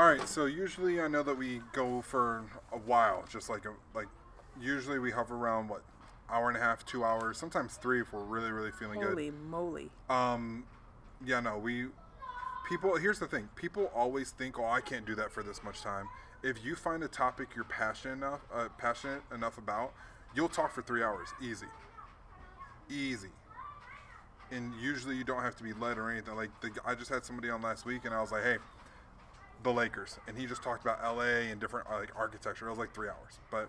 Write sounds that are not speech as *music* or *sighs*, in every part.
All right, so usually I know that we go for a while, just like a, like usually we hover around what hour and a half, two hours, sometimes three if we're really really feeling good. Holy moly. Um, yeah, no, we people. Here's the thing: people always think, "Oh, I can't do that for this much time." If you find a topic you're passionate enough, uh, passionate enough about, you'll talk for three hours, easy, easy. And usually you don't have to be led or anything. Like the, I just had somebody on last week, and I was like, "Hey, the Lakers," and he just talked about LA and different uh, like architecture. It was like three hours, but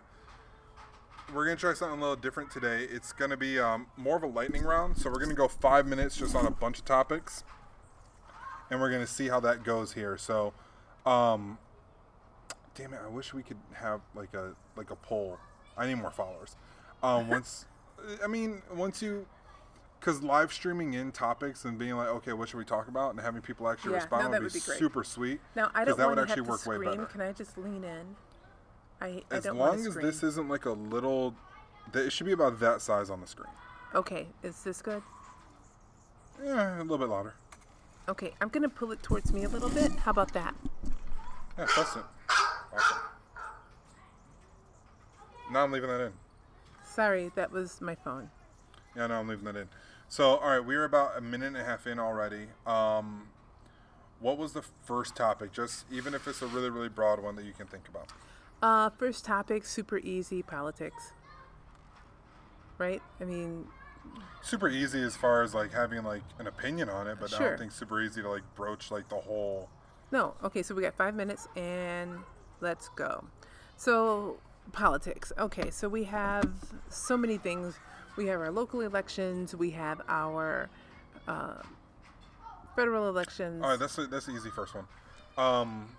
we're gonna try something a little different today. It's gonna be um, more of a lightning round, so we're gonna go five minutes just on a bunch of topics, and we're gonna see how that goes here. So, um, damn it, I wish we could have like a like a poll. I need more followers. Um, once, *laughs* I mean, once you, because live streaming in topics and being like, okay, what should we talk about, and having people actually Yeah, respond no, would that be, would be great. super sweet. Now I don't that want would to actually have to work way better. Can I just lean in? I, I As don't long want to as scream. this isn't like a little, it should be about that size on the screen. Okay, is this good? Yeah, a little bit louder. Okay, I'm gonna pull it towards me a little bit. How about that? Yeah, trust it. Awesome. Now I'm leaving that in. Sorry, that was my phone. Yeah, no, I'm leaving that in. So, all right, we're about a minute and a half in already. Um, what was the first topic? Just even if it's a really, really broad one that you can think about. Uh, first topic, super easy politics. Right? I mean, Super easy as far as like having like an opinion on it, but I don't think super easy to like broach like the whole. no. Okay, so we got five minutes and let's go. So, politics. Okay, so we have so many things. We have our local elections, we have our uh, federal elections. All right, that's a, that's the easy first one. Um,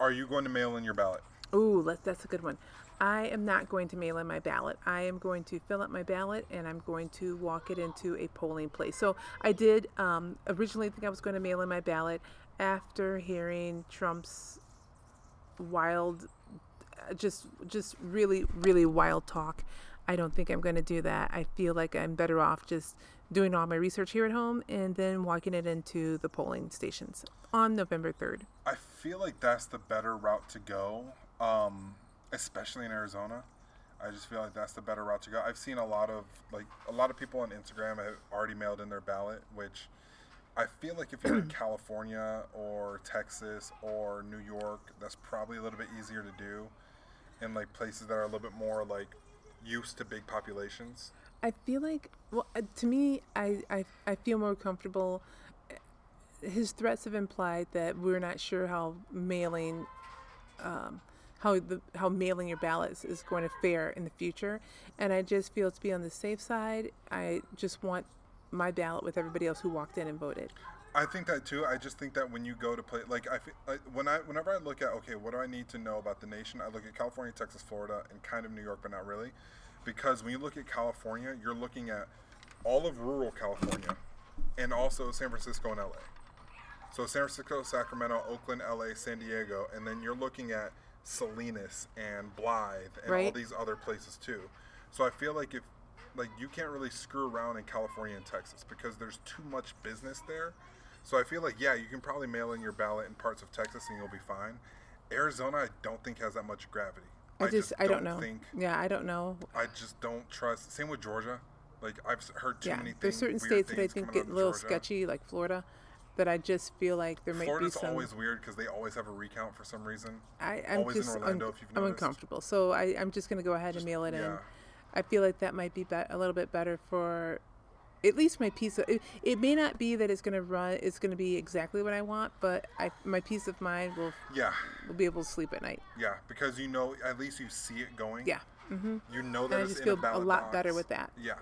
are you going to mail in your ballot? Ooh, let, that's a good one. I am not going to mail in my ballot. I am going to fill out my ballot and I'm going to walk it into a polling place. So I did um, originally think I was going to mail in my ballot after hearing Trump's wild, uh, just just really really wild talk. I don't think I'm going to do that. I feel like I'm better off just doing all my research here at home and then walking it into the polling stations on November 3rd. I feel like that's the better route to go, um, especially in Arizona. I just feel like that's the better route to go. I've seen a lot of like a lot of people on Instagram have already mailed in their ballot, which I feel like if you're in *clears throat* California or Texas or New York, that's probably a little bit easier to do in like places that are a little bit more like used to big populations. I feel like, well, uh, to me, I, I, I feel more comfortable. His threats have implied that we're not sure how mailing, um, how the how mailing your ballots is going to fare in the future, and I just feel to be on the safe side. I just want my ballot with everybody else who walked in and voted. I think that too. I just think that when you go to play, like I, feel, like when I, whenever I look at, okay, what do I need to know about the nation? I look at California, Texas, Florida, and kind of New York, but not really, because when you look at California, you're looking at all of rural California, and also San Francisco and LA. So San Francisco, Sacramento, Oakland, LA, San Diego, and then you're looking at Salinas and Blythe and all these other places too. So I feel like if like you can't really screw around in California and Texas because there's too much business there. So I feel like yeah, you can probably mail in your ballot in parts of Texas and you'll be fine. Arizona, I don't think has that much gravity. I just, I don't know. think yeah, I don't know. I just don't trust. Same with Georgia. Like I've heard too yeah, many things. there's certain states that I think get a little Georgia. sketchy, like Florida, that I just feel like there might Florida's be some. Florida's always weird because they always have a recount for some reason. I, I'm always in just Orlando, un- if you've I'm uncomfortable. So I, I'm just going to go ahead and mail it in. yeah. I feel like that might be, be a little bit better for at least my peace of it, it may not be that it's going to run it's going to be exactly what I want, but I my peace of mind will Yeah, will be able to sleep at night. yeah, because you know at least you see it going. Yeah. mm-hmm. You know that And I just feel a, a lot better with that. Yeah.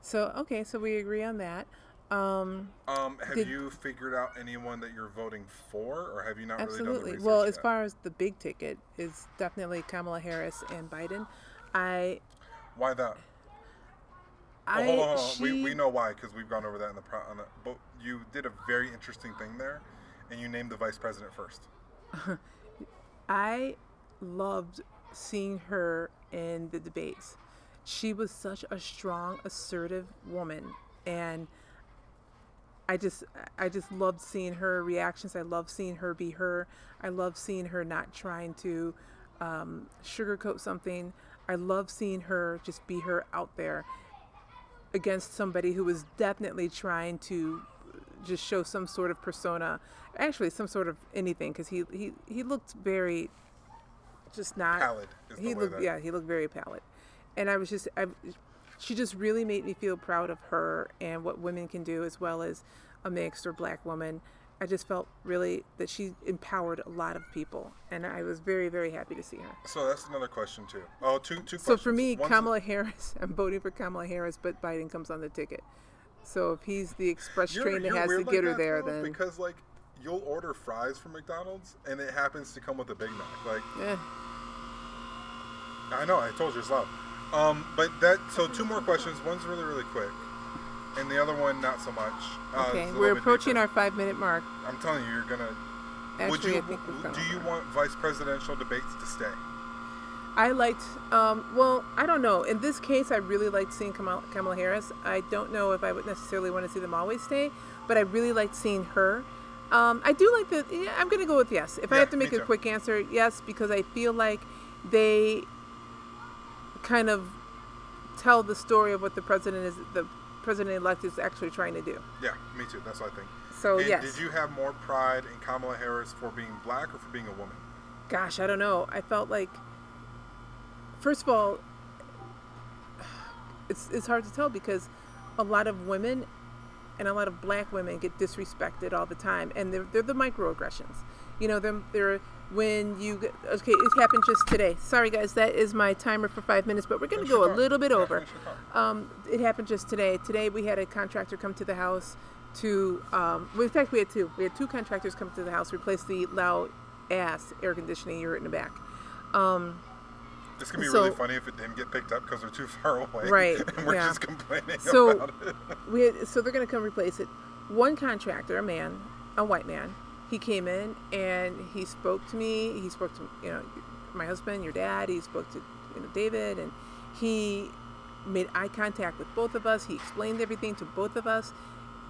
So, okay, so we agree on that. Um Um, have Did- you figured out anyone that you're voting for, or have you not really done Absolutely. the Well, as yet? far as the big ticket is definitely Kamala Harris and Biden. I Why that? I hold on, hold on. she, We, we know why because we've gone over that in the, pro, on the. But you did a very interesting thing there, and you named the vice president first. *laughs* I loved seeing her in the debates. She was such a strong, assertive woman, and I just I just loved seeing her reactions. I love seeing her be her. I love seeing her not trying to um, sugarcoat something. I love seeing her just be her out there against somebody who was definitely trying to just show some sort of persona, actually some sort of anything, because he, he he looked very just not Pallid he looked that- yeah he looked very pallid, and I was just I, she just really made me feel proud of her and what women can do as well as a mixed or black woman. I just felt really that she empowered a lot of people, and I was very very happy to see her. So that's another question too. Oh, two two So questions. for me, One's- Kamala Harris, *laughs* I'm voting for Kamala Harris, but Biden comes on the ticket. So if he's the express You're- train that has to like get her there, though, then because like you'll order fries from McDonald's and it happens to come with a Big Mac. Like Yeah. I know, I told you it's loud. Um, but that so two more questions. One's really really quick, and the other one not so much. Uh, okay, we're approaching our five minute mark. I'm telling you, you're gonna. would Actually, you? I think we've gone do you want vice presidential debates to stay? I liked, um, well, I don't know. In this case, I really liked seeing Kamala, Kamala Harris. I don't know if I would necessarily want to see them always stay, but I really liked seeing her. Um, I do like the. Yeah, I'm going to go with yes. If I have to make a too. quick answer, yes, because I feel like they kind of tell the story of what the president is, the president elect is actually trying to do. Yeah, me too. That's what I think. So and yes. Did you have more pride in Kamala Harris for being black or for being a woman? gosh, I don't know. I felt like, first of all, it's it's hard to tell because a lot of women and a lot of black women get disrespected all the time, and they're they're the microaggressions. You know, they're they're when you get, okay, it happened just today. Sorry guys, that is my timer for five minutes, but we're gonna go a little bit over. finish your thought. Um, it happened just today. Today we had a contractor come to the house to, um, well, in fact, we had two. We had two contractors come to the house, replace the loud ass air conditioning unit in the back. This could be So- really funny if it didn't get picked up because we're too far away. *laughs* Right, *laughs* and we're yeah. just complaining So about it. we had, so they're going to come replace it. One contractor, a man, a white man, he came in and he spoke to me. He spoke to you know my husband, your dad. He spoke to you know David, and he made eye contact with both of us. He explained everything to both of us.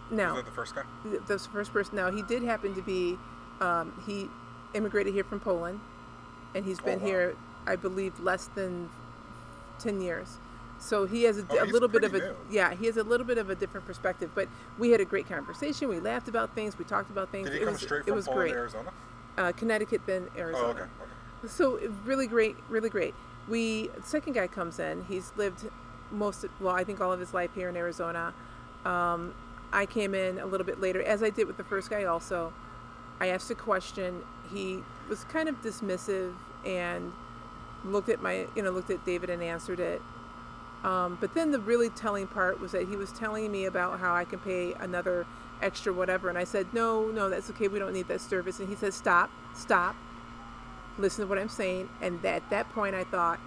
Now, Was that the first guy? th- the first person. Now he did happen to be, um, he immigrated here from Poland, and he's been wow. here, I believe, less than ten years. So he has a, Oh, a little bit of a yeah, he has a little bit of a different perspective. But we had a great conversation. We laughed about things. We talked about things. Did he it come was, straight it from was Poland great. Arizona? Uh, Connecticut, then Arizona. Oh, okay. okay. So really great, really great. We second guy comes in. He's lived most, well, I think all of his life here in Arizona. Um, I came in a little bit later, as I did with the first guy. Also, I asked a question. He was kind of dismissive and looked at my, you know, looked at David and answered it. Um, but then the really telling part was that he was telling me about how I can pay another extra whatever, and I said, no, no, that's okay. We don't need that service. And he said, stop, stop listen to what I'm saying. And at that point, I thought,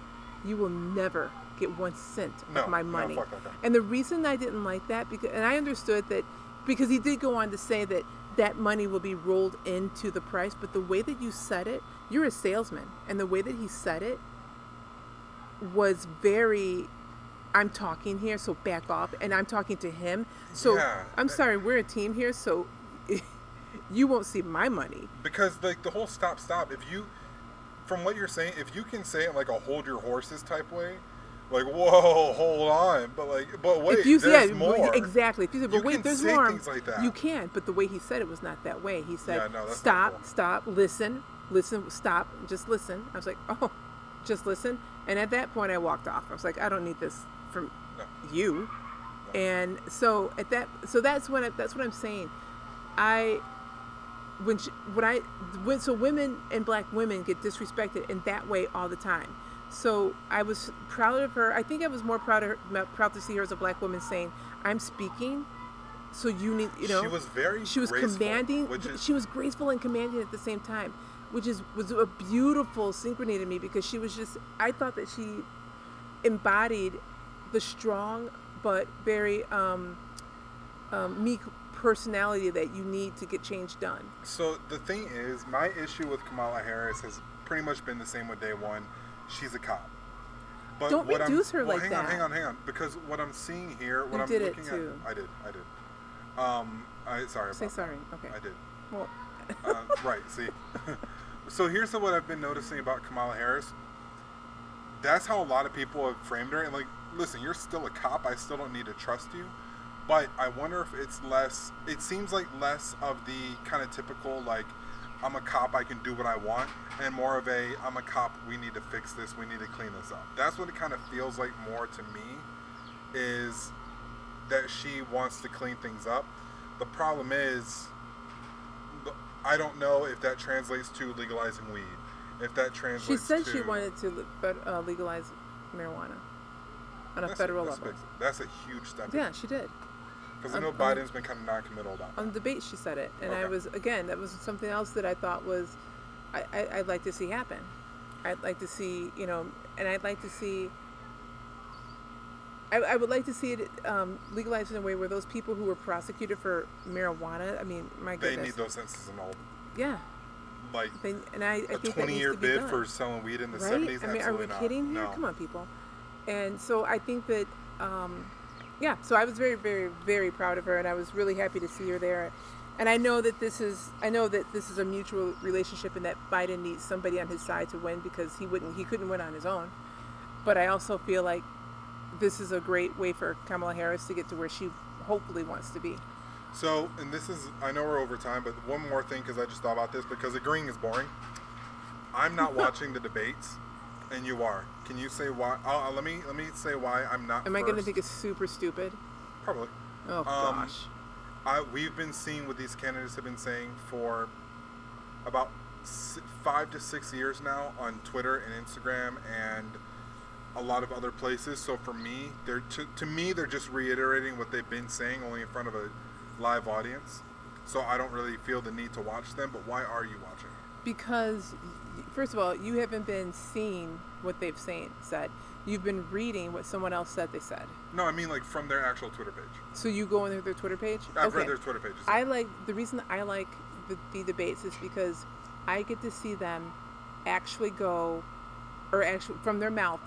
you will never get one cent No, of my no, money. that and the reason I didn't like that, because, and I understood that, because he did go on to say that that money will be rolled into the price, but the way that you said it, you're a salesman, and the way that he said it was very. I'm talking here, so back off. And I'm talking to him. So Yeah, I'm sorry, we're a team here, so *laughs* you won't see my money. Because like the whole stop stop, if you from what you're saying, if you can say it like a hold your horses type way, like whoa, *laughs* hold on, but like but wait, if you there's yeah, more. exactly. If you say, but You wait, can there's say more. things like that. You can, but the way he said it was not that way. He said, Yeah, no, "Stop, cool. stop, listen, listen, stop, just listen." I was like, "Oh, just listen." And at that point, I walked off. I was like, "I don't need this from No. you." And so at that, so that's what I, that's what I'm saying. I when she, when I when so women and black women get disrespected in that way all the time. So I was proud of her. I think I was more proud of her, proud to see her as a black woman saying, "I'm speaking, so you need you know." she was very she was graceful, commanding. which is she was graceful and commanding at the same time, which is was a beautiful synchrony to me because she was just. I thought that she embodied the strong but very um, um, meek personality that you need to get change done. So the thing is, my issue with Kamala Harris has pretty much been the same with day one. She's a cop. But Don't what I'm- reduce her well, like hang on, that. hang on, hang on. Because what I'm seeing here, what You I'm did it looking too. at, I did, I did. Um, I sorry Say sorry. Okay. I did. Well, Uh, right. See. *laughs* so here's what I've been noticing about Kamala Harris. That's how a lot of people have framed her. And like, listen, you're still a cop. I still don't need to trust you. But I wonder if it's less. It seems like less of the kind of typical like, I'm a cop. I can do what I want, and more of a I'm a cop. We need to fix this. We need to clean this up. That's what it kind of feels like more to me. Is that she wants to clean things up. The problem is, I don't know if that translates to legalizing weed. If that translates, she said to she wanted to fed- uh, legalize marijuana on a That's federal that's level. big. That's a huge step. Yeah, she did. Because I know Biden's been kind of non-committal about that. On the debate, she said it, and I was again. That was something else that I thought was, I, I I'd like to see happen. I'd like to see you know, and I'd like to see. I, I would like to see it um, legalized in a way where those people who were prosecuted for marijuana. I mean, my goodness. They need those sentences and all. Yeah, Like they, and I, I a think that needs 20-year be bid done. for selling weed in the right? 70s. I mean, are we not. kidding here? No. Come on, people. And so I think that, um, yeah. So I was very, very, very proud of her, and I was really happy to see her there. And I know that this is, I know that this is a mutual relationship, and that Biden needs somebody on his side to win because he wouldn't, he couldn't win on his own. But I also feel like this is a great way for Kamala Harris to get to where she hopefully wants to be. So, and this is, I know we're over time, but one more thing because I just thought about this because agreeing is boring. I'm not *laughs* watching the debates, and you are. Can you say why? Uh, let me let me say why I'm not. Am I going to think it's super stupid? Probably. Oh Um, gosh. I, we've been seeing what these candidates have been saying for about five to six years now on Twitter and Instagram and a lot of other places. So for me, they're to, to me they're just reiterating what they've been saying, only in front of a live audience. So I don't really feel the need to watch them. But why are you watching? Because, first of all, you haven't been seeing what they've said. You've been reading what someone else said they said. No, I mean like from their actual Twitter page. So you go on their, their Twitter page? I've read their Twitter pages. I like, the reason I like the, the debates is because I get to see them actually go, or actually from their mouth,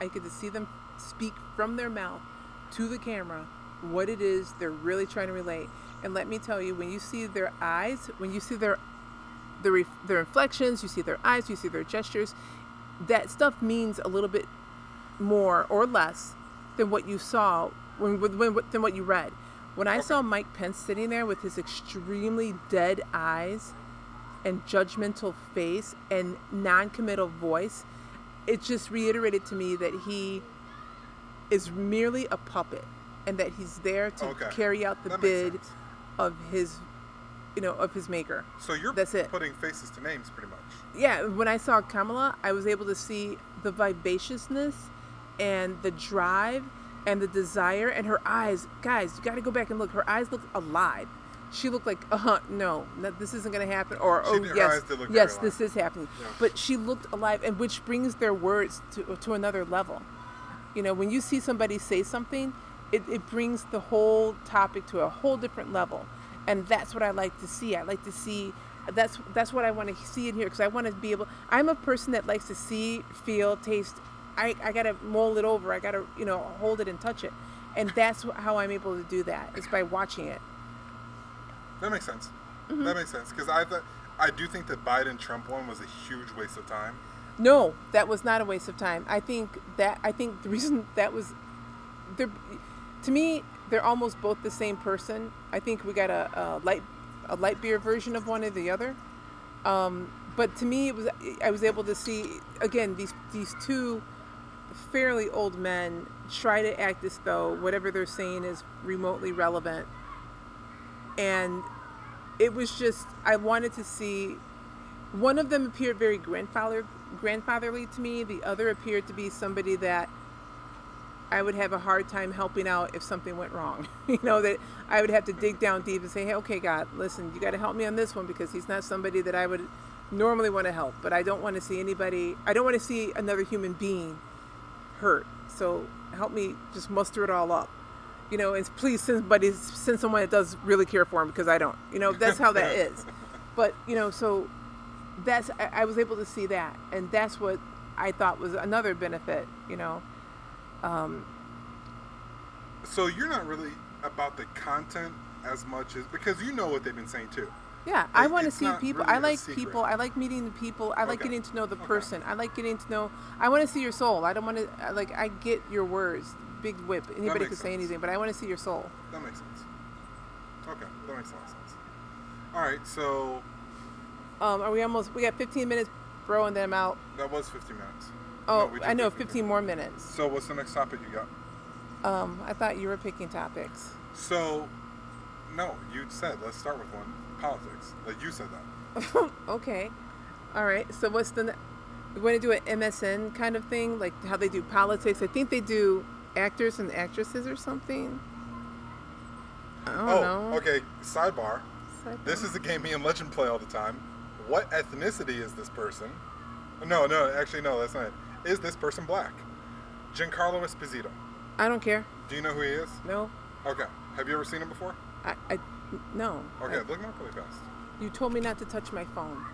I get to see them speak from their mouth to the camera what it is they're really trying to relate. And let me tell you, when you see their eyes, when you see their their, ref- their inflections, you see their eyes, you see their gestures, that stuff means a little bit more or less than what you saw when, when, when than what you read. When I saw Mike Pence sitting there with his extremely dead eyes and judgmental face and non-committal voice, it just reiterated to me that he is merely a puppet and that he's there to Okay. carry out the That bid of his you know of his maker. so you're That's it. putting faces to names, pretty much. Yeah, when I saw Kamala, I was able to see the vivaciousness and the drive and the desire and her eyes. Guys, you got to go back and look. Her eyes looked alive. She looked like, uh huh, no, no, this isn't going to happen. Or, She oh, yes, eyes did look very yes, this is happening. Yeah. But she looked alive, and which brings their words to, to another level. You know, when you see somebody say something, it, it brings the whole topic to a whole different level. And that's what I like to see. I like to see that's that's what I want to see in here because I want to be able I'm a person that likes to see, feel, taste. I, I gotta mold it over. I gotta you know hold it and touch it, and that's how I'm able to do that. Is by watching it. That makes sense. Mm-hmm. That makes sense because I thought I do think that Biden Trump one was a huge waste of time. No, that was not a waste of time. I think that I think the reason that was, they're, to me, they're almost both the same person. I think we got a, a light a light beer version of one or the other. Um, but to me, it was I was able to see again these these two fairly old men try to act as though whatever they're saying is remotely relevant, and it was just I wanted to see one of them appeared very grandfather grandfatherly to me. The other appeared to be somebody that I would have a hard time helping out if something went wrong. *laughs* you know that I would have to dig down deep and say, "Hey, okay, God, listen, you got to help me on this one because he's not somebody that I would normally want to help, but I don't want to see anybody. I don't want to see another human being hurt. So help me just muster it all up." You know, and please send somebody, send someone that does really care for him because I don't. You know, that's how that *laughs* is. But you know, so that's I, I was able to see that, and that's what I thought was another benefit. You know, So you're not really about the content as much as because you know what they've been saying too. Yeah, I want to see people. really I like people. I like meeting the people. I like Okay. getting to know the Okay. person. I like getting to know. I want to see your soul. I don't want to like. I get your words, big whip. Anybody can say anything, but I want to see your soul. That makes sense. Okay, that makes a lot of sense. All right, so Um, are we almost? We got 15 minutes, bro, and then I'm out. that was 15 minutes. Oh, No, I know, 15 15 more minutes. So what's the next topic you got? Um, I thought you were picking topics. So, no, you said let's start with one. Politics. Like you said that. *laughs* okay, all right. So what's the? ne- We want to do an MSN kind of thing, like how they do politics. I think they do actors and actresses or something. I don't oh, know. okay. Sidebar. Sidebar. This is the game me and Legend play all the time. What ethnicity is this person? No, no, actually, no, that's not it. Is this person black? Giancarlo Esposito. I don't care. Do you know who he is? No, Okay. Have you ever seen him before? I, I no. Okay, I- look him up really fast. you told me not to touch my phone.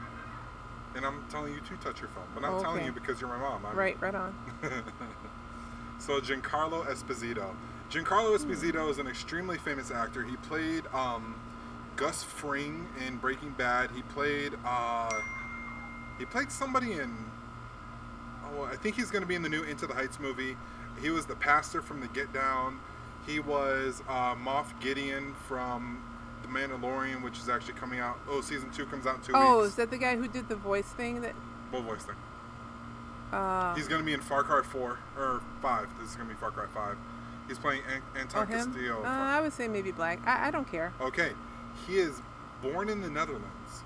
And I'm telling you to touch your phone, but I'm Oh, telling you because you're my mom. I'm, Right, right on. *laughs* So Giancarlo Esposito. Giancarlo Esposito is an extremely famous actor. He played um, Gus Fring in Breaking Bad. He played uh, he played somebody in oh I think he's going to be in the new Into the Heights movie. He was the pastor from The Get Down. He was uh, Moff Gideon from The Mandalorian, which is actually coming out. Oh, season two comes out in two Oh, weeks. Oh, is that the guy who did the voice thing? That What voice thing? uh, He's going to be in Far Cry 4 or 5. This is going to be Far Cry 5. He's playing An- oh Anton? Castillo. Uh, I would say maybe black. I, I don't care. Okay, he is born in the Netherlands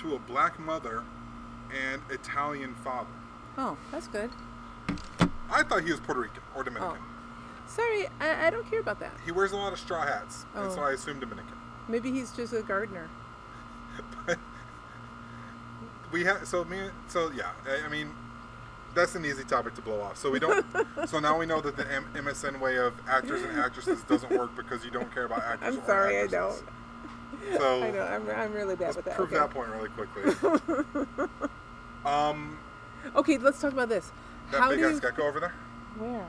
to a black mother and Italian father. Oh, that's good. I thought he was Puerto Rican or Dominican. Oh. Sorry, I, I don't care about that. He wears a lot of straw hats, and so Oh. I assume Dominican. Maybe he's just a gardener. But *laughs* we have so me so yeah. I, I mean, that's an easy topic to blow off. So we don't. *laughs* so now we know that the M- MSN way of actors and actresses doesn't work because you don't care about *laughs* actors. I'm or sorry, I don't. So I know. I'm, I'm really bad with that. prove okay. that point really quickly. um, Okay, let's talk about this. that How big do ass gecko over there. where?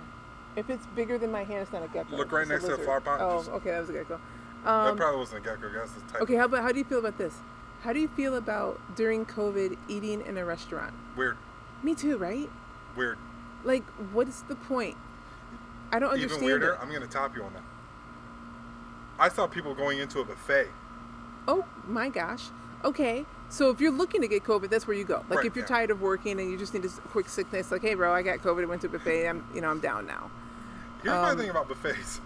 If it's bigger than my hand, it's not a gecko. Look right it's next to the flower pot, Oh, just- okay, that was a gecko. that Um, probably wasn't a gecko, guys. It's type okay, how about how do you feel about this? How do you feel about during COVID eating in a restaurant? weird, Me too, right? weird. Like, what's the point? I don't understand. Even weirder. it. I'm gonna top you on that. I saw people going into a buffet. Oh my gosh. Okay. So if you're looking to get COVID, that's where you go. Like Right, if you're yeah. tired of working and you just need a quick sickness, like, hey bro, I got COVID, I went to a buffet, I'm you know, I'm down now. Here's Um, my thing about buffets.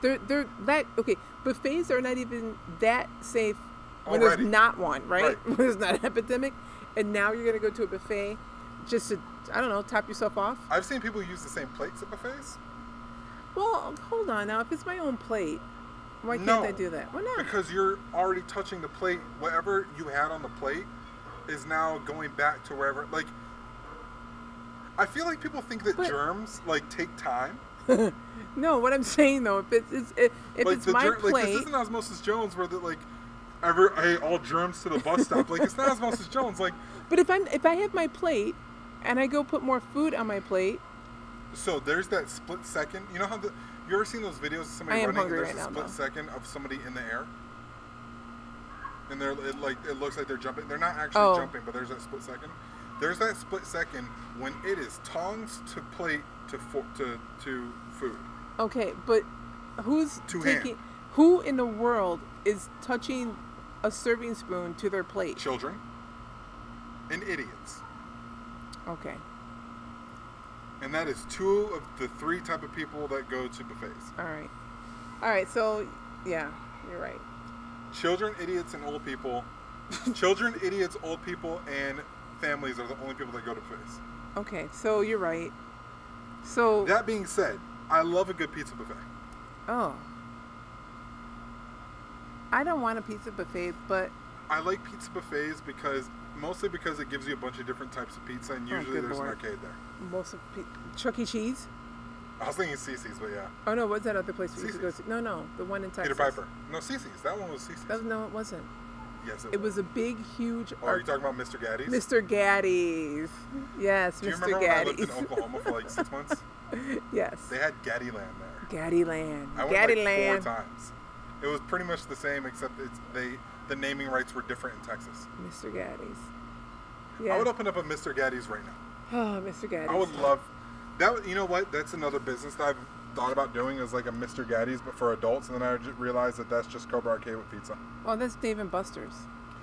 They're they're that okay. Buffets are not even that safe when there's not one, right? Right. *laughs* When there's not an epidemic. And now you're gonna go to a buffet just to I don't know, top yourself off. I've seen people use the same plates at buffets Well, hold on now. If it's my own plate, why can't No, I do that? Why not? because you're already touching the plate. Whatever you had on the plate is now going back to wherever. Like, I feel like people think that But- germs like take time. *laughs* No, what I'm saying though, if it's, it's if, like it's the my ger- like this isn't Osmosis Jones where that like. Ever, hey, all germs to the bus stop. Like it's not Osmosis Jones. Like *laughs* But if I'm if I have my plate and I go put more food on my plate, So there's that split second. You know how the you ever seen those videos of somebody I am running hungry and there's right a now, split though. second of somebody in the air? And they're it, like it looks like they're jumping. They're not actually Oh. jumping, but there's that split second. There's that split second when it is tongs to plate to fo- to to food. okay, but who's Two taking hand. who in the world is touching a serving spoon to their plate? Children and idiots. Okay. And that is two of the three type of people that go to buffets. All right. All right, so yeah, you're right. Children, idiots, and old people. *laughs* Children, idiots, old people, and families are the only people that go to buffets. Okay, so you're right. So That being said, I love a good pizza buffet. oh. I don't want a pizza buffet, but I like pizza buffets because mostly because it gives you a bunch of different types of pizza, and Oh, usually good there's lord. an arcade there. most of pe- Chuck E. Cheese. I was thinking CiCi's, but yeah, Oh no, what's that other place we used to go CiCi's. to? No, no, the one in Texas. Peter Piper. No, CiCi's. That one was CiCi's. That was, no, it wasn't. yes, it, It was a big, huge. Oh, are you talking about Mr. Gatti's? Mr. Gatti's. Yes, Do you Mr. remember when I lived in Oklahoma for like six months? *laughs* yes. They had Gattiland there. Gattiland. I went like four times. It was pretty much the same, except it's they the naming rights were different in Texas. Mr. Gatti's. Yeah. I would open up a Mr. Gatti's right now. *sighs* Oh, Mr. Gatti's. I would love that. You know what? That's another business that I've thought about doing is like a Mr. Gatti's, but for adults. And then I realized that that's just Cobra Arcade with pizza. Oh, that's Dave and Buster's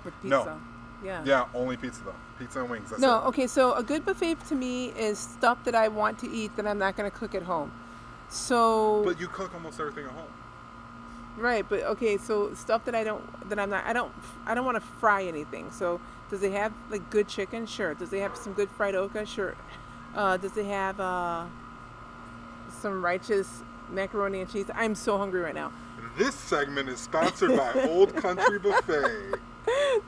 with pizza. No. Yeah. Yeah, only pizza though. Pizza and wings. That's No, it. okay, so a good buffet to me is stuff that I want to eat that I'm not going to cook at home. So But you cook almost everything at home. Right, but okay, so stuff that I don't that I'm not I don't I don't want to fry anything. So does it have like good chicken? Sure. Does it have some good fried okra? Sure. Uh, does it have uh, some righteous macaroni and cheese? I'm so hungry right now. This segment is sponsored by Old Country *laughs* Buffet.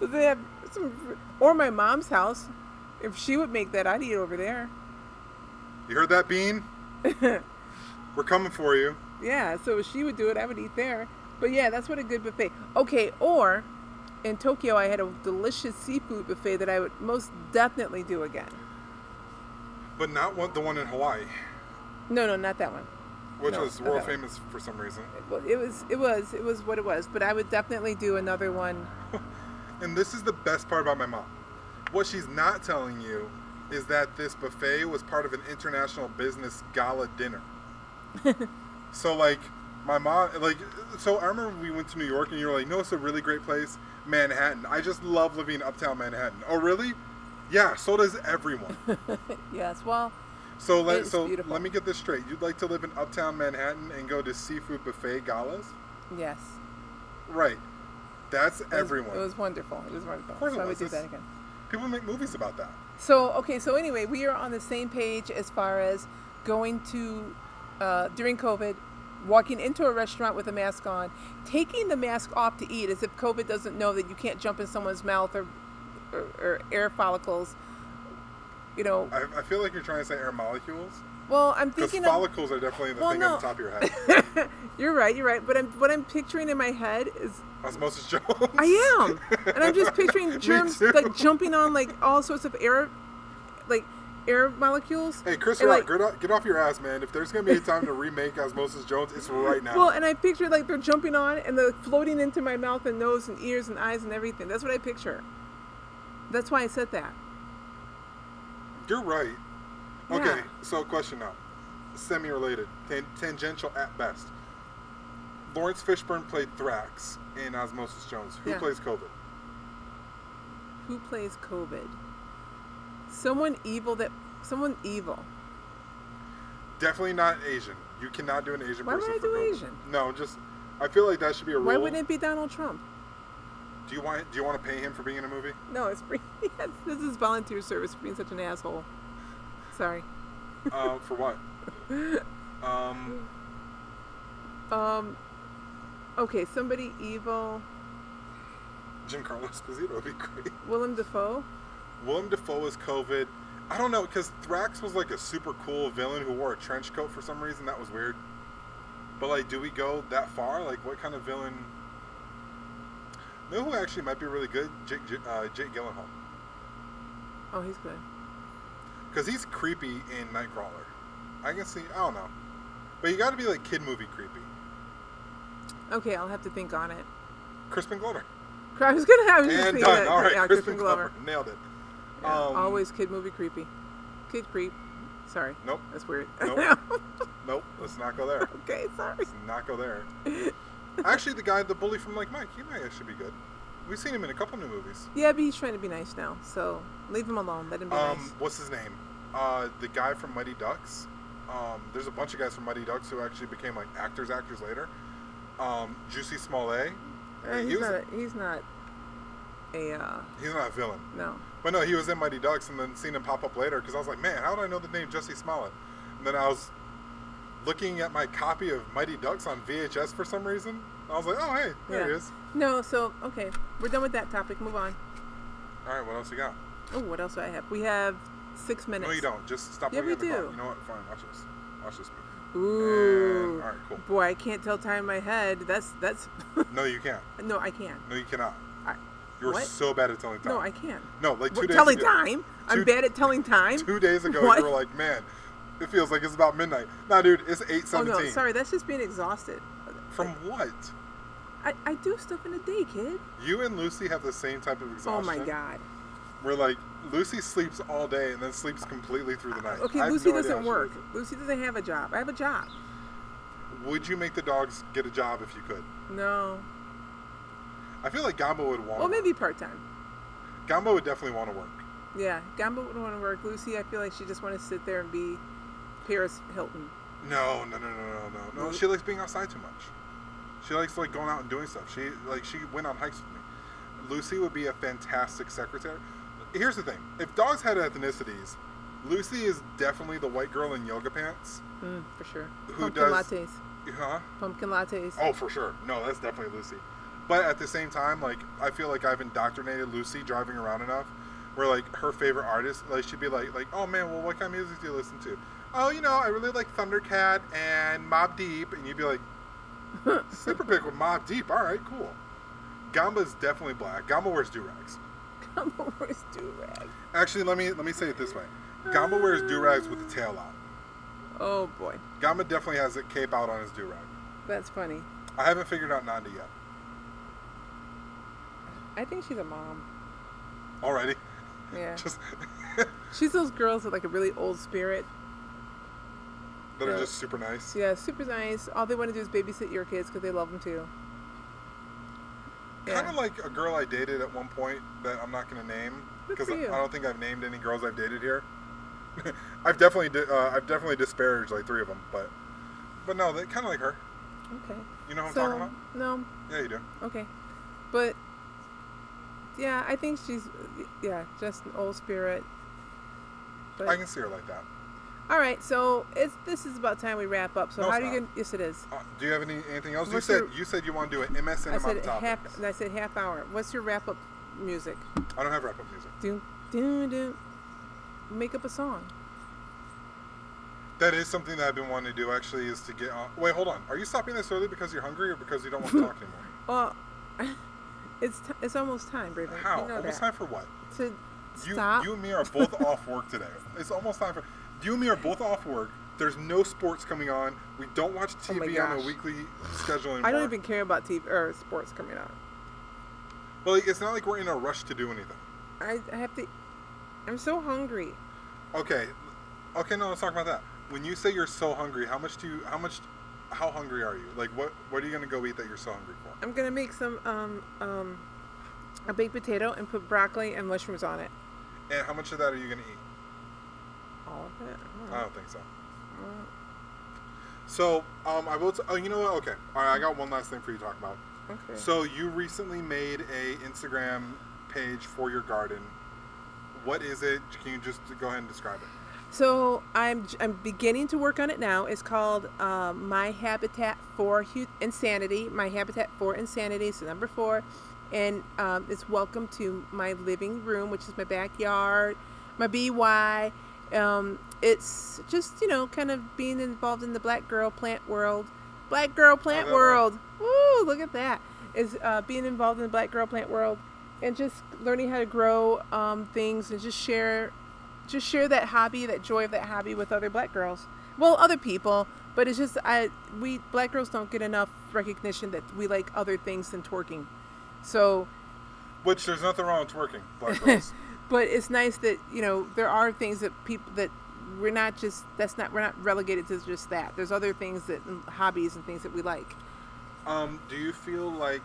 Does it have some or my mom's house? If she would make that, I'd eat over there. You heard that, Bean? *laughs* We're coming for you. Yeah, so if she would do it, I would eat there. But yeah, that's what a good buffet. Okay, or in Tokyo, I had a delicious seafood buffet that I would most definitely do again. But not one, the one in Hawaii, No, no, not that one. which No, was world one. famous for some reason. Well, it was, it was, it was what it was. But I would definitely do another one. *laughs* And this is the best part about my mom. What she's not telling you is that this buffet was part of an international business gala dinner. *laughs* so like my mom like so I remember we went to New York and you were like, no, it's a really great place, Manhattan. I just love living in uptown Manhattan. Oh really? Yeah, so does everyone. *laughs* Yes, well, So let so beautiful. let me get this straight. You'd like to live in uptown Manhattan and go to seafood buffet galas? yes. Right. That's It was- everyone. It was wonderful. It was wonderful. course so it I would do that again. People make movies about that. So okay, so anyway, we are on the same page as far as going to uh, during COVID, walking into a restaurant with a mask on, taking the mask off to eat, as if COVID doesn't know that you can't jump in someone's mouth or or, or air follicles. You know, I, I feel like you're trying to say air molecules. well, I'm thinking of, follicles are definitely the Well, thing no. on the top of your head. *laughs* you're right, you're right. But I'm what I'm picturing in my head is Osmosis Jones. I am, and I'm just picturing *laughs* germs like jumping on like all sorts of air, like air molecules. Hey, Chris and, Rock, like, get, off, get off your ass, man. If there's gonna be a time to remake Osmosis Jones, it's right now. Well, and I picture like they're jumping on and they're floating into my mouth and nose and ears and eyes and everything. That's what I picture. That's why I said that. you're right. Okay, Yeah. so question now, semi-related, tan- tangential at best. Laurence Fishburne played Thrax in Osmosis Jones. Who Yeah. plays COVID? Who plays COVID? Someone evil that someone evil. Definitely not Asian. You cannot do an Asian Why would I do. Asian? No, just I feel like that should be a rule. Why wouldn't it be Donald Trump? Do you want do you want to pay him for being in a movie? No, it's free. *laughs* this is volunteer service for being such an asshole. Sorry. uh, for what? *laughs* Um, Um. Okay, somebody evil. Giancarlo Esposito would be great. Willem Dafoe. Willem Dafoe is COVID. I don't know because Thrax was like a super cool villain who wore a trench coat for some reason. That was weird. But like, do we go that far? Like, what kind of villain? You know who actually might be really good? Jake, uh, Jake Gyllenhaal. Oh, he's good. Because he's creepy in Nightcrawler. I can see. I don't know. But you got to be like kid movie creepy. Okay, I'll have to think on it. Crispin Glover. *laughs* I was gonna have just And done. All right, yeah, Crispin Crispin Glover. Glover. Nailed it. Yeah, Um, always kid movie creepy. Kid creep. Sorry. Nope. That's weird. Nope. *laughs* Nope. Let's not go there. okay, sorry. Let's not go there. *laughs* Actually, the guy, the bully from Like Mike, he might actually be good. We've seen him in a couple new movies. Yeah, but he's trying to be nice now, so leave him alone. Let him be Um, nice. what's his name? Uh, the guy from Mighty Ducks. Um, there's a bunch of guys from Mighty Ducks who actually became like actors, actors later. Um, Jussie Smollett. Uh, he he's, was. not a, he's not a uh, he's not a villain. no. But no, he was in Mighty Ducks, and then seen him pop up later because I was like, man, how do I know the name Jussie Smollett? And then I was looking at my copy of Mighty Ducks on VHS for some reason. I was like, oh hey, there he is. No, so okay, we're done with that topic. Move on. All right, what else you got? Oh, what else do I have? We have six minutes. No, you don't. Just stop Yeah, looking we at the do. clock. You know what? Fine, watch this. Watch this movie. Ooh. And- all right, cool. Boy, I can't tell time in my head. That's that's. No, you can't. *laughs* no, I can't. No, you cannot. I, You're What? so bad at telling time. no, I can't. No, like two What, days telling ago. time? I'm bad at telling time. Two days ago, What? you were like, man, it feels like it's about midnight. Nah, dude, it's oh, eight Oh seventeen. no, sorry, that's just being exhausted. From what? I, I do stuff in a day, kid. You and Lucy have the same type of exhaustion. Oh my god. Where like Lucy sleeps all day and then sleeps completely through the night. Okay, Lucy no doesn't work. Lucy doesn't have a job. I have a job. Would you make the dogs get a job if you could? No. I feel like Gamba would want. Well, maybe part time. Gamba would definitely want to work. Yeah, Gamba would want to work. Lucy, I feel like she just want to sit there and be Paris Hilton. No, no, no, no, no, no, no. She likes being outside too much. She likes like going out and doing stuff. She like she went on hikes with me. Lucy would be a fantastic secretary. Here's the thing: if dogs had ethnicities, Lucy is definitely the white girl in yoga pants. Mm, for sure. Who Pumpkin does- lattes. Huh? Pumpkin lattes. Oh, for sure. No, that's definitely Lucy. But at the same time, like I feel like I've indoctrinated Lucy driving around enough, where like her favorite artist, like she'd be like, like, oh man, well, what kind of music do you listen to? Oh, you know, I really like Thundercat and Mobb Deep, and you'd be like, *laughs* Super Pick with Mobb Deep. All right, cool. Gamba's definitely black. Gamba wears do rags. Gamba wears do rag. Actually, let me let me say it this way: Gamba wears do rags with the tail out. Oh boy, Gamba definitely has a cape out on his do rag. that's funny. I haven't figured out Nanda yet. I think she's a mom. Already, Yeah. just *laughs* She's those girls with like a really old spirit. that are just super nice. Yeah, super nice. All they want to do is babysit your kids because they love them too. Kind of like a girl I dated at one point that I'm not going to name because I don't think I've named any girls I've dated here. *laughs* I've definitely di- uh, I've definitely disparaged like three of them, but but no, they kind of like her. Okay. You know what I'm talking about? no, Yeah, you do. okay, but yeah, I think she's yeah just an old spirit. But I can see her like that. all right, so it's this is about time we wrap up. So No, how do you gonna? Yes, it is. Uh, do you have any anything else? What's you said your- you said you want to do an MSN I said half. and I said half hour. What's your wrap up music? I don't have wrap up music. Do do do. Make up a song. That is something that I've been wanting to do. Actually, is to get on. Wait, hold on. Are you stopping this early because you're hungry or because you don't want to talk *laughs* anymore? Well, it's t- it's almost time, Braven. How? You know Almost that. time for what? to You, stop. you and me are both *laughs* off work today. It's almost time for. You and me are both off work. There's no sports coming on. We don't watch Oh TV on a weekly schedule anymore. I don't even care about TV or sports coming on. Well, it's not like we're in a rush to do anything. I, I have to. I'm so hungry. Okay, okay. No, let's talk about that. When you say you're so hungry, how much do you? How much? How hungry are you? Like, what? What are you gonna go eat that you're so hungry for? I'm gonna make some um um a baked potato and put broccoli and mushrooms on it. And how much of that are you gonna eat? All of it. I don't I don't think so. So, um, I will. T- oh, you know what? Okay. All right. I got one last thing for you to talk about. Okay. So you recently made a Instagram page for your garden. What is it? Can you just go ahead and describe it? So I'm I'm beginning to work on it now. It's called um, My Habitat for Hu- Insanity. My Habitat for Insanity. So number four, and um, it's welcome to my living room, which is my backyard, my BY. Um, it's just you know kind of being involved in the black girl plant world. Black girl plant world. Woo! Look at that. Is uh, being involved in the black girl plant world, and just learning how to grow um, things and just share just share that hobby, that joy of that hobby with other black girls. Well, other people, but it's just I we black girls don't get enough recognition that we like other things than twerking. So, Which there's nothing wrong with twerking, black girls. *laughs* but it's nice that you know there are things that people that we're not just that's not we're not relegated to just that. There's other things that hobbies and things that we like. um, do you feel like?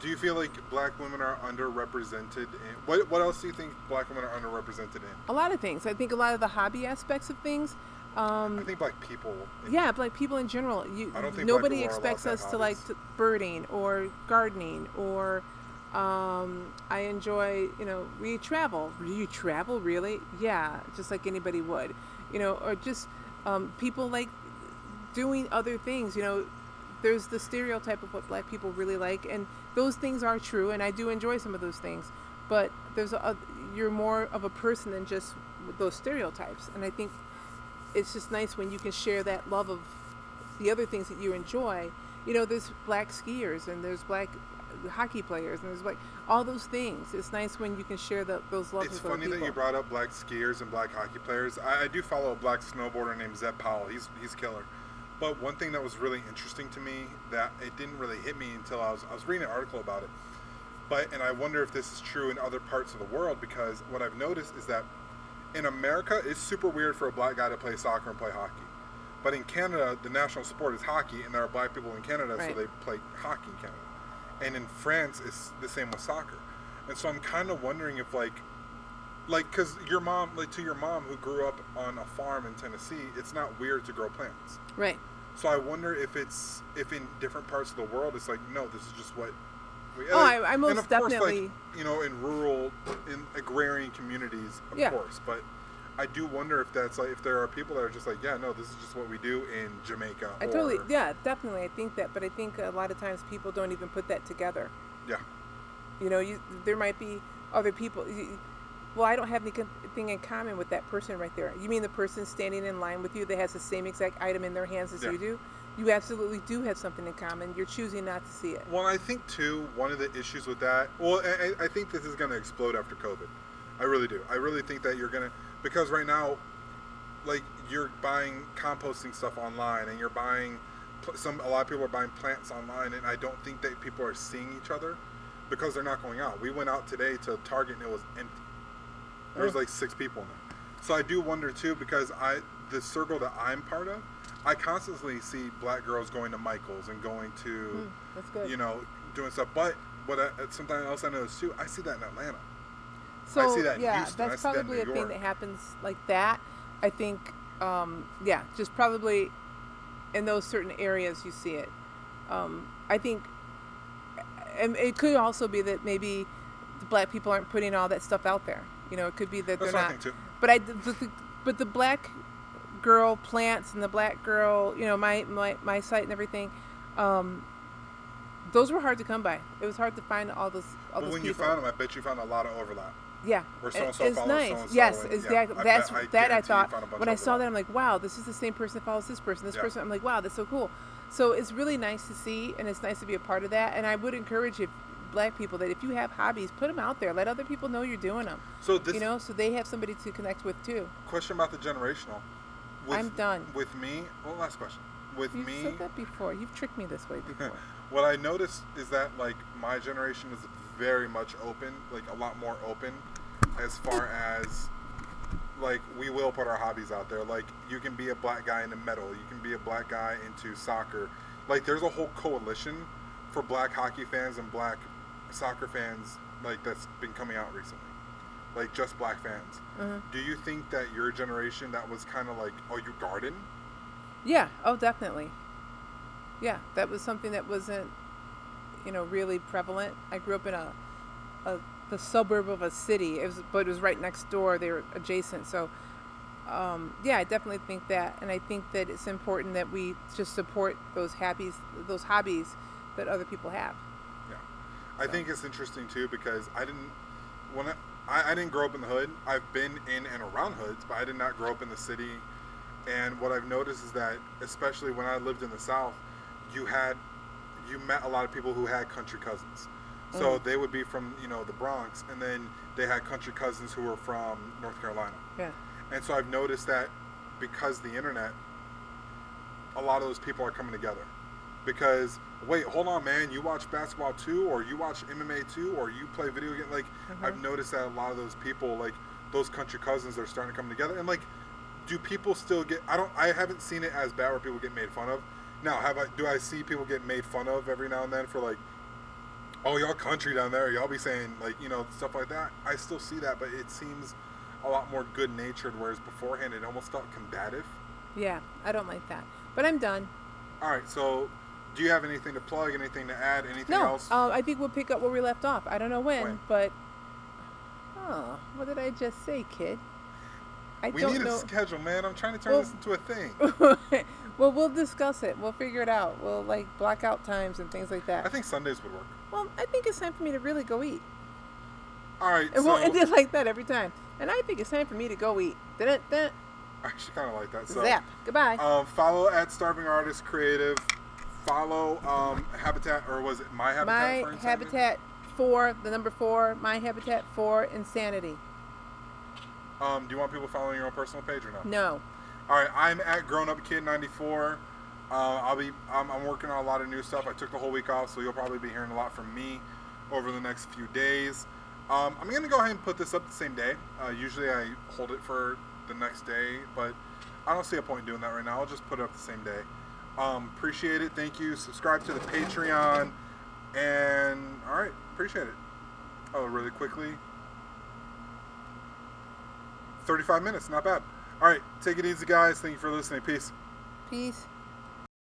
Do you feel like black women are underrepresented in what? What else do you think black women are underrepresented in? A lot of things. I think a lot of the hobby aspects of things. Um, I think black people. Yeah, black people in general. You I don't think black nobody people are allowed expects us to like to birding or gardening or um, I enjoy, you know, we travel. Do you travel really? Yeah, just like anybody would. You know, or just um, people like doing other things, you know, there's the stereotype of what black people really like and those things are true and I do enjoy some of those things. But there's a you're more of a person than just those stereotypes and I think it's just nice when you can share that love of the other things that you enjoy. You know, there's black skiers and there's black hockey players and there's like all those things. It's nice when you can share the, those loves It's funny that you brought up black skiers and black hockey players. I, I do follow a black snowboarder named Zeb Powell. He's he's killer. But one thing that was really interesting to me that it didn't really hit me until I was I was reading an article about it. But and I wonder if this is true in other parts of the world because what I've noticed is that in America it's super weird for a black guy to play soccer and play hockey. But in Canada, the national sport is hockey, and there are black people in Canada, Right. so they play hockey in Canada. And in France, it's the same with soccer. And so I'm kind of wondering if like like because your mom like to your mom who grew up on a farm in tennessee it's not weird to grow plants Right. so i wonder if it's if in different parts of the world it's like no this is just what we Oh, I- I most and of course, like you know in rural in agrarian communities of Yeah. course but i do wonder if that's like if there are people that are just like yeah no this is just what we do in jamaica I totally, yeah, definitely. I think that, but I think a lot of times people don't even put that together. yeah You know, you there might be other people. You, well, I don't have anything in common with that person right there. You mean the person standing in line with you that has the same exact item in their hands as Yeah. you do? You absolutely do have something in common. You're choosing not to see it. Well, I think too one of the issues with that. Well, I, I I think this is going to explode after COVID. I really do. I really think that you're going to because right now, like you're buying composting stuff online and you're buying some. A lot of people are buying plants online, and I don't think that people are seeing each other because they're not going out. We went out today to Target and it was empty. There was Oh. like six people in there. So I do wonder too because I the circle that I'm part of, I constantly see black girls going to Michaels and going to that's good. you know, doing stuff. But what I, something else I noticed too, I see that in Atlanta. So see that in yeah, Houston, I that's that probably New a thing that happens like that. I think, um, yeah, just probably in those certain areas you see it. Um, I think, and it could also be that maybe the black people aren't putting all that stuff out there. You know, it could be that That's they're I not. But I, but the, but the black girl plants and the black girl, you know, my my, my site and everything. Um, those were hard to come by. It was hard to find all those all when you found them, I bet you found a lot of overlap. Yeah, Where so-and-so it's follows nice. so-and-so yes, and- exactly. yeah, I that's bet- I that I thought found a bunch when I saw that. I'm like, wow, this is the same person that follows this person, this Yeah. person. I'm like, wow, that's so cool. So it's really nice to see, and it's nice to be a part of that. And I would encourage if black people that if you have hobbies, put them out there. Let other people know you're doing them. So this you know, so they have somebody to connect with too. question about the generational. With, I'm done. With me, well, last question. With You've me, said that before. You've tricked me this way before. *laughs* what I noticed is that like my generation is very much open, like a lot more open, as far as like we will put our hobbies out there. Like you can be a black guy into metal, you can be a black guy into soccer. Like there's a whole coalition for black hockey fans and black soccer fans like that's been coming out recently. Like just black fans. Mhm. Do you think that your generation that was kind of like, oh, you garden? Yeah. Oh, definitely. Yeah, that was something that wasn't, you know, really prevalent. I grew up in a, a the suburb of a city. It was, but it was right next door. They were adjacent. So, um, yeah, I definitely think that, and I think that it's important that we just support those hobbies, those hobbies that other people have. I think it's interesting too because I didn't when I, I, I didn't grow up in the hood. I've been in and around hoods, but I did not grow up in the city. And what I've noticed is that, especially when I lived in the South, you had you met a lot of people who had country cousins. So Mm. they would be from you know the Bronx, and then they had country cousins who were from North Carolina. Yeah. And so I've noticed that because the internet, a lot of those people are coming together. Because wait, hold on, man, you watch basketball too, or you watch MMA too, or you play video game. Like mm-hmm. I've noticed that a lot of those people, like those country cousins, are starting to come together. And like, do people still get? I don't. I haven't seen it as bad where people get made fun of. Now, have I? Do I see people get made fun of every now and then for like? Oh, y'all country down there. Y'all be saying like you know stuff like that. I still see that, but it seems a lot more good natured. Whereas beforehand, it almost felt combative. Yeah, I don't like that. But I'm done. All right, so do you have anything to plug? Anything to add? Anything No, else? uh, I think we'll pick up where we left off. I don't know when, When? but oh, what did I just say, kid? I we need know. a schedule, man. I'm trying to turn Well- this into a thing. *laughs* well, we'll discuss it. We'll figure it out. We'll like block out times and things like that. I think Sundays would work. well, I think it's time for me to really go eat. All right, And so we'll end it like that every time. And I think it's time for me to go eat. Dun, dun, I actually kind of like that. So Zap. Goodbye. Um, follow at Starving Artist Creative. Follow um, Habitat, or was it My Habitat? my for Insanity? habitat four, the number four. My habitat for insanity. Um, do you want people following your own personal page or no? No. All right, I'm at Grown Up Kid 94. Uh, I'll be. I'm, I'm working on a lot of new stuff. I took the whole week off, so you'll probably be hearing a lot from me over the next few days. Um, I'm gonna go ahead and put this up the same day. Uh, usually I hold it for the next day, but I don't see a point in doing that right now. I'll just put it up the same day. Um, appreciate it. Thank you. Subscribe to the Patreon. And all right, appreciate it. Oh, really quickly. 35 minutes, not bad. All right, take it easy, guys. Thank you for listening. Peace. Peace.